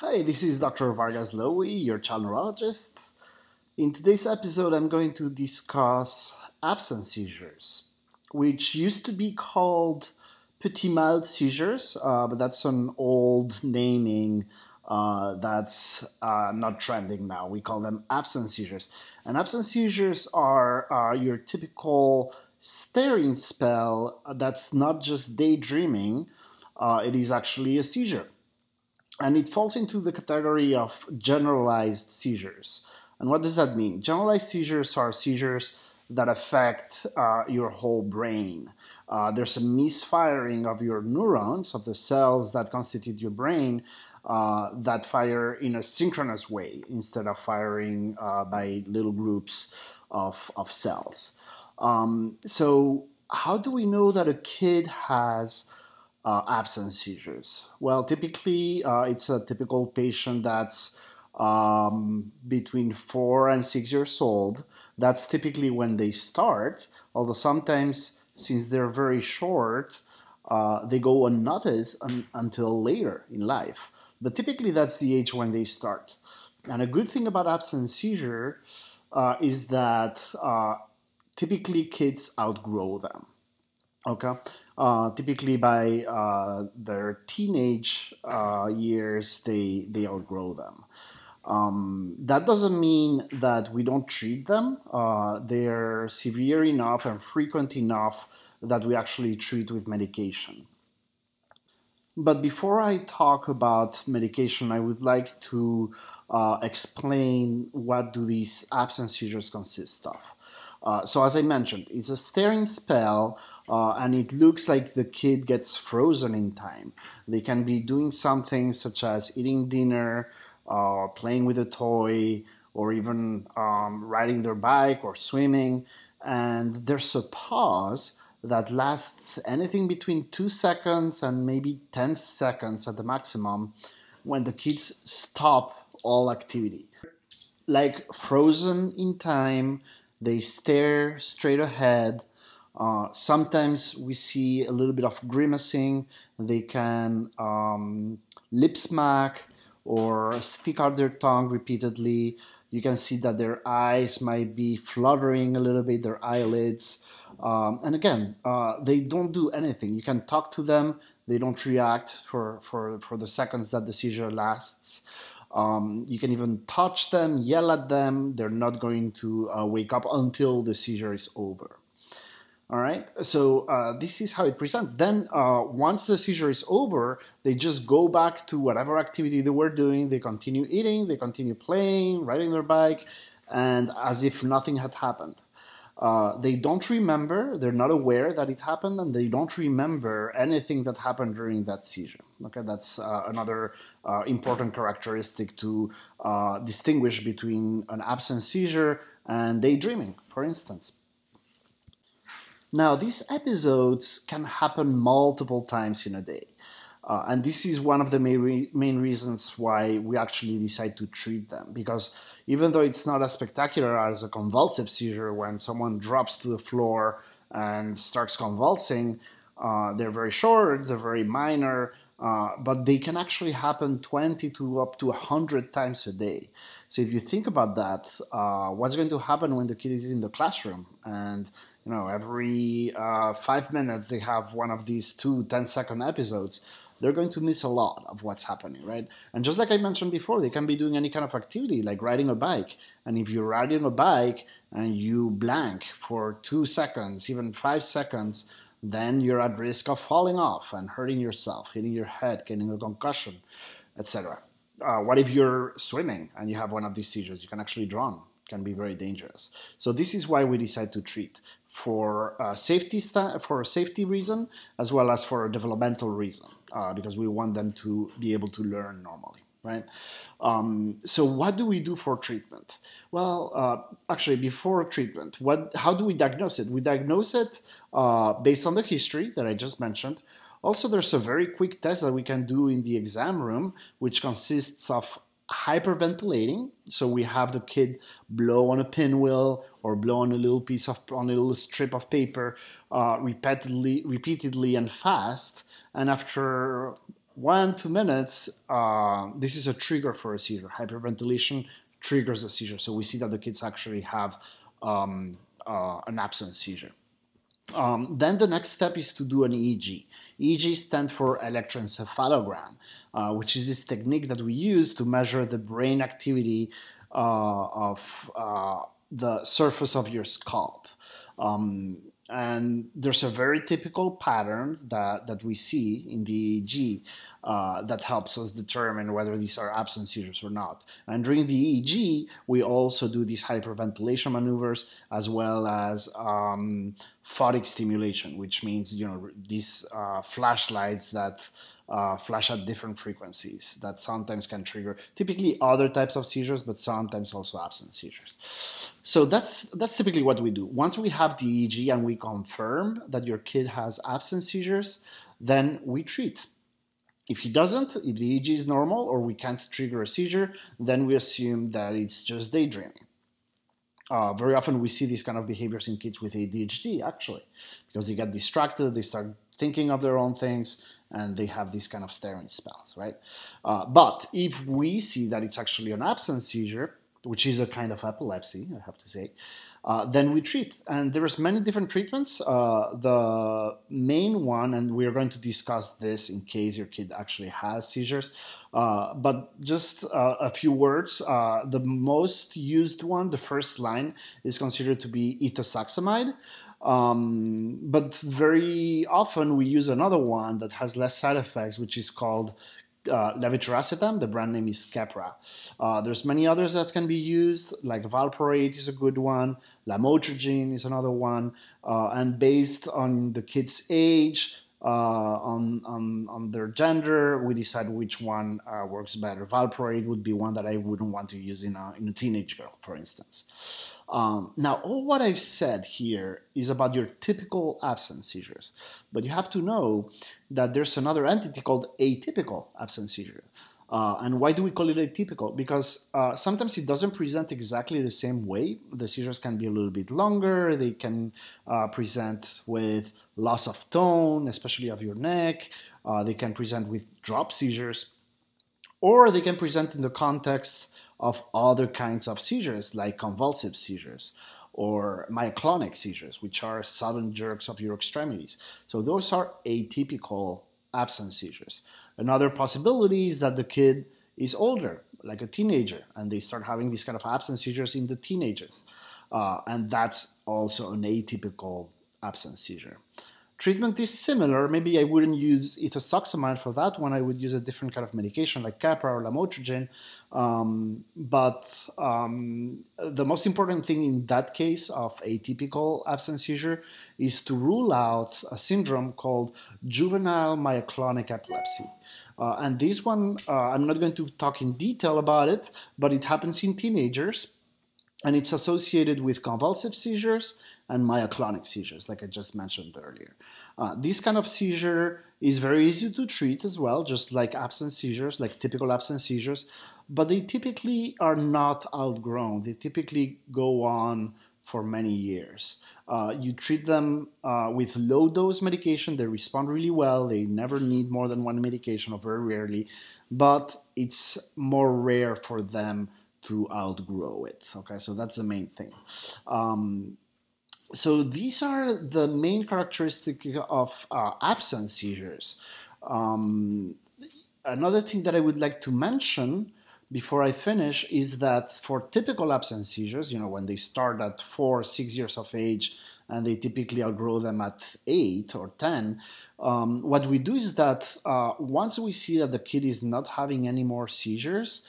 Hi, this is Dr. Vargas Lowy, your child neurologist. In today's episode, I'm going to discuss absence seizures, which used to be called petit mal seizures, uh, but that's an old naming uh, that's uh, not trending now. We call them absence seizures. And absence seizures are uh, your typical staring spell that's not just daydreaming, uh, it is actually a seizure. And it falls into the category of generalized seizures. And what does that mean? Generalized seizures are seizures that affect uh, your whole brain. Uh, there's a misfiring of your neurons, of the cells that constitute your brain, uh, that fire in a synchronous way instead of firing uh, by little groups of, of cells. Um, so, how do we know that a kid has uh, absence seizures? Well, typically, uh, it's a typical patient that's um, between four and six years old. That's typically when they start, although sometimes, since they're very short, uh, they go unnoticed un- until later in life. But typically, that's the age when they start. And a good thing about absence seizure uh, is that uh, typically kids outgrow them. Okay, uh, typically by uh, their teenage uh, years, they they outgrow them. Um, that doesn't mean that we don't treat them. Uh, they're severe enough and frequent enough that we actually treat with medication. But before I talk about medication, I would like to uh, explain what do these absence seizures consist of. Uh, so as I mentioned, it's a staring spell, uh, and it looks like the kid gets frozen in time. They can be doing something such as eating dinner, uh, playing with a toy, or even um, riding their bike or swimming, and there's a pause that lasts anything between two seconds and maybe 10 seconds at the maximum when the kids stop all activity. Like frozen in time, they stare straight ahead. Uh, sometimes we see a little bit of grimacing. They can um, lip smack or stick out their tongue repeatedly. You can see that their eyes might be fluttering a little bit, their eyelids. Um, and again, uh, they don't do anything. You can talk to them, they don't react for, for, for the seconds that the seizure lasts. Um, you can even touch them, yell at them. They're not going to uh, wake up until the seizure is over. All right, so uh, this is how it presents. Then, uh, once the seizure is over, they just go back to whatever activity they were doing. They continue eating, they continue playing, riding their bike, and as if nothing had happened. Uh, they don't remember, they're not aware that it happened, and they don't remember anything that happened during that seizure. Okay, that's uh, another uh, important characteristic to uh, distinguish between an absence seizure and daydreaming, for instance. Now, these episodes can happen multiple times in a day. Uh, and this is one of the main, re- main reasons why we actually decide to treat them. Because even though it's not as spectacular as a convulsive seizure when someone drops to the floor and starts convulsing, uh, they're very short, they're very minor, uh, but they can actually happen 20 to up to 100 times a day. So if you think about that, uh, what's going to happen when the kid is in the classroom and you know every uh, five minutes they have one of these two 10 second episodes they're going to miss a lot of what's happening, right? And just like I mentioned before, they can be doing any kind of activity like riding a bike. And if you're riding a bike and you blank for two seconds, even five seconds, then you're at risk of falling off and hurting yourself, hitting your head, getting a concussion, etc. Uh, what if you're swimming and you have one of these seizures? You can actually drown can be very dangerous. So this is why we decide to treat for a safety sta- for a safety reason as well as for a developmental reason uh, because we want them to be able to learn normally. Right. Um, so, what do we do for treatment? Well, uh, actually, before treatment, what? How do we diagnose it? We diagnose it uh, based on the history that I just mentioned. Also, there's a very quick test that we can do in the exam room, which consists of hyperventilating. So we have the kid blow on a pinwheel or blow on a little piece of on a little strip of paper uh, repeatedly, repeatedly and fast. And after one, two minutes, uh, this is a trigger for a seizure. Hyperventilation triggers a seizure. So we see that the kids actually have um, uh, an absence seizure. Um, then the next step is to do an EEG. EEG stands for electroencephalogram, uh, which is this technique that we use to measure the brain activity uh, of uh, the surface of your scalp. Um, and there's a very typical pattern that, that we see in the EEG uh, that helps us determine whether these are absence seizures or not. And during the EEG, we also do these hyperventilation maneuvers as well as um, photic stimulation, which means you know these uh, flashlights that uh, flash at different frequencies that sometimes can trigger typically other types of seizures, but sometimes also absence seizures. So that's that's typically what we do. Once we have the EEG and we confirm that your kid has absence seizures, then we treat. If he doesn't, if the EEG is normal or we can't trigger a seizure, then we assume that it's just daydreaming. Uh, very often we see these kind of behaviors in kids with ADHD actually, because they get distracted, they start thinking of their own things, and they have these kind of staring spells, right? Uh, but if we see that it's actually an absence seizure, which is a kind of epilepsy, I have to say, uh, then we treat. And there's many different treatments. Uh, the main one, and we're going to discuss this in case your kid actually has seizures, uh, but just uh, a few words. Uh, the most used one, the first line, is considered to be ethosuximide. Um, but very often we use another one that has less side effects, which is called uh, levetiracetam. The brand name is Keppra. Uh, there's many others that can be used, like valproate is a good one, lamotrigine is another one, uh, and based on the kid's age, on, on, on their gender, we decide which one uh, works better. Valproate would be one that I wouldn't want to use in a, in a teenage girl, for instance. Um, now, all what I've said here is about your typical absence seizures, but you have to know that there's another entity called atypical absence seizure. Uh, and why do we call it atypical? Because uh, sometimes it doesn't present exactly the same way. The seizures can be a little bit longer. They can uh, present with loss of tone, especially of your neck. Uh, they can present with drop seizures, or they can present in the context of other kinds of seizures, like convulsive seizures or myoclonic seizures, which are sudden jerks of your extremities. So those are atypical absence seizures. Another possibility is that the kid is older, like a teenager, and they start having these kind of absence seizures in the teenagers. Uh, and that's also an atypical absence seizure. Treatment is similar. Maybe I wouldn't use ethosuximide for that one. I would use a different kind of medication like Keppra or lamotrigine. Um, but um, the most important thing in that case of atypical absence seizure is to rule out a syndrome called juvenile myoclonic epilepsy. Uh, and this one, uh, I'm not going to talk in detail about it, but it happens in teenagers and it's associated with convulsive seizures and myoclonic seizures, like I just mentioned earlier. Uh, this kind of seizure is very easy to treat as well, just like absence seizures, like typical absence seizures, but they typically are not outgrown. They typically go on for many years. Uh, you treat them uh, with low dose medication, they respond really well. They never need more than one medication, or very rarely, but it's more rare for them to outgrow it. Okay, so that's the main thing. Um, so these are the main characteristics of uh, absence seizures. Um, another thing that I would like to mention before I finish is that for typical absence seizures, you know, when they start at four, six years of age, and they typically outgrow them at eight or ten, um, what we do is that uh, once we see that the kid is not having any more seizures,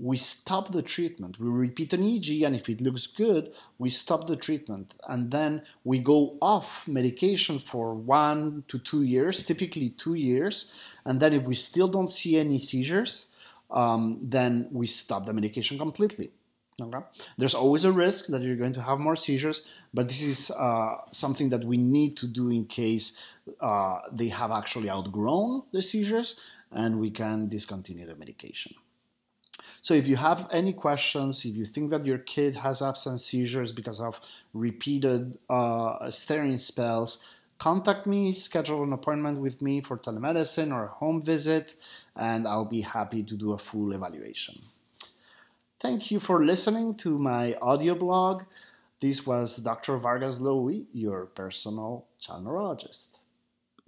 we stop the treatment. We repeat an EEG, and if it looks good, we stop the treatment. And then we go off medication for one to two years, typically two years. And then if we still don't see any seizures, um, then we stop the medication completely. Okay? There's always a risk that you're going to have more seizures, but this is uh, something that we need to do in case uh, they have actually outgrown the seizures and we can discontinue the medication. So if you have any questions, if you think that your kid has absence seizures because of repeated uh, staring spells, contact me, schedule an appointment with me for telemedicine or a home visit, and I'll be happy to do a full evaluation. Thank you for listening to my audio blog. This was Dr. Vargas Lowy, your personal child neurologist.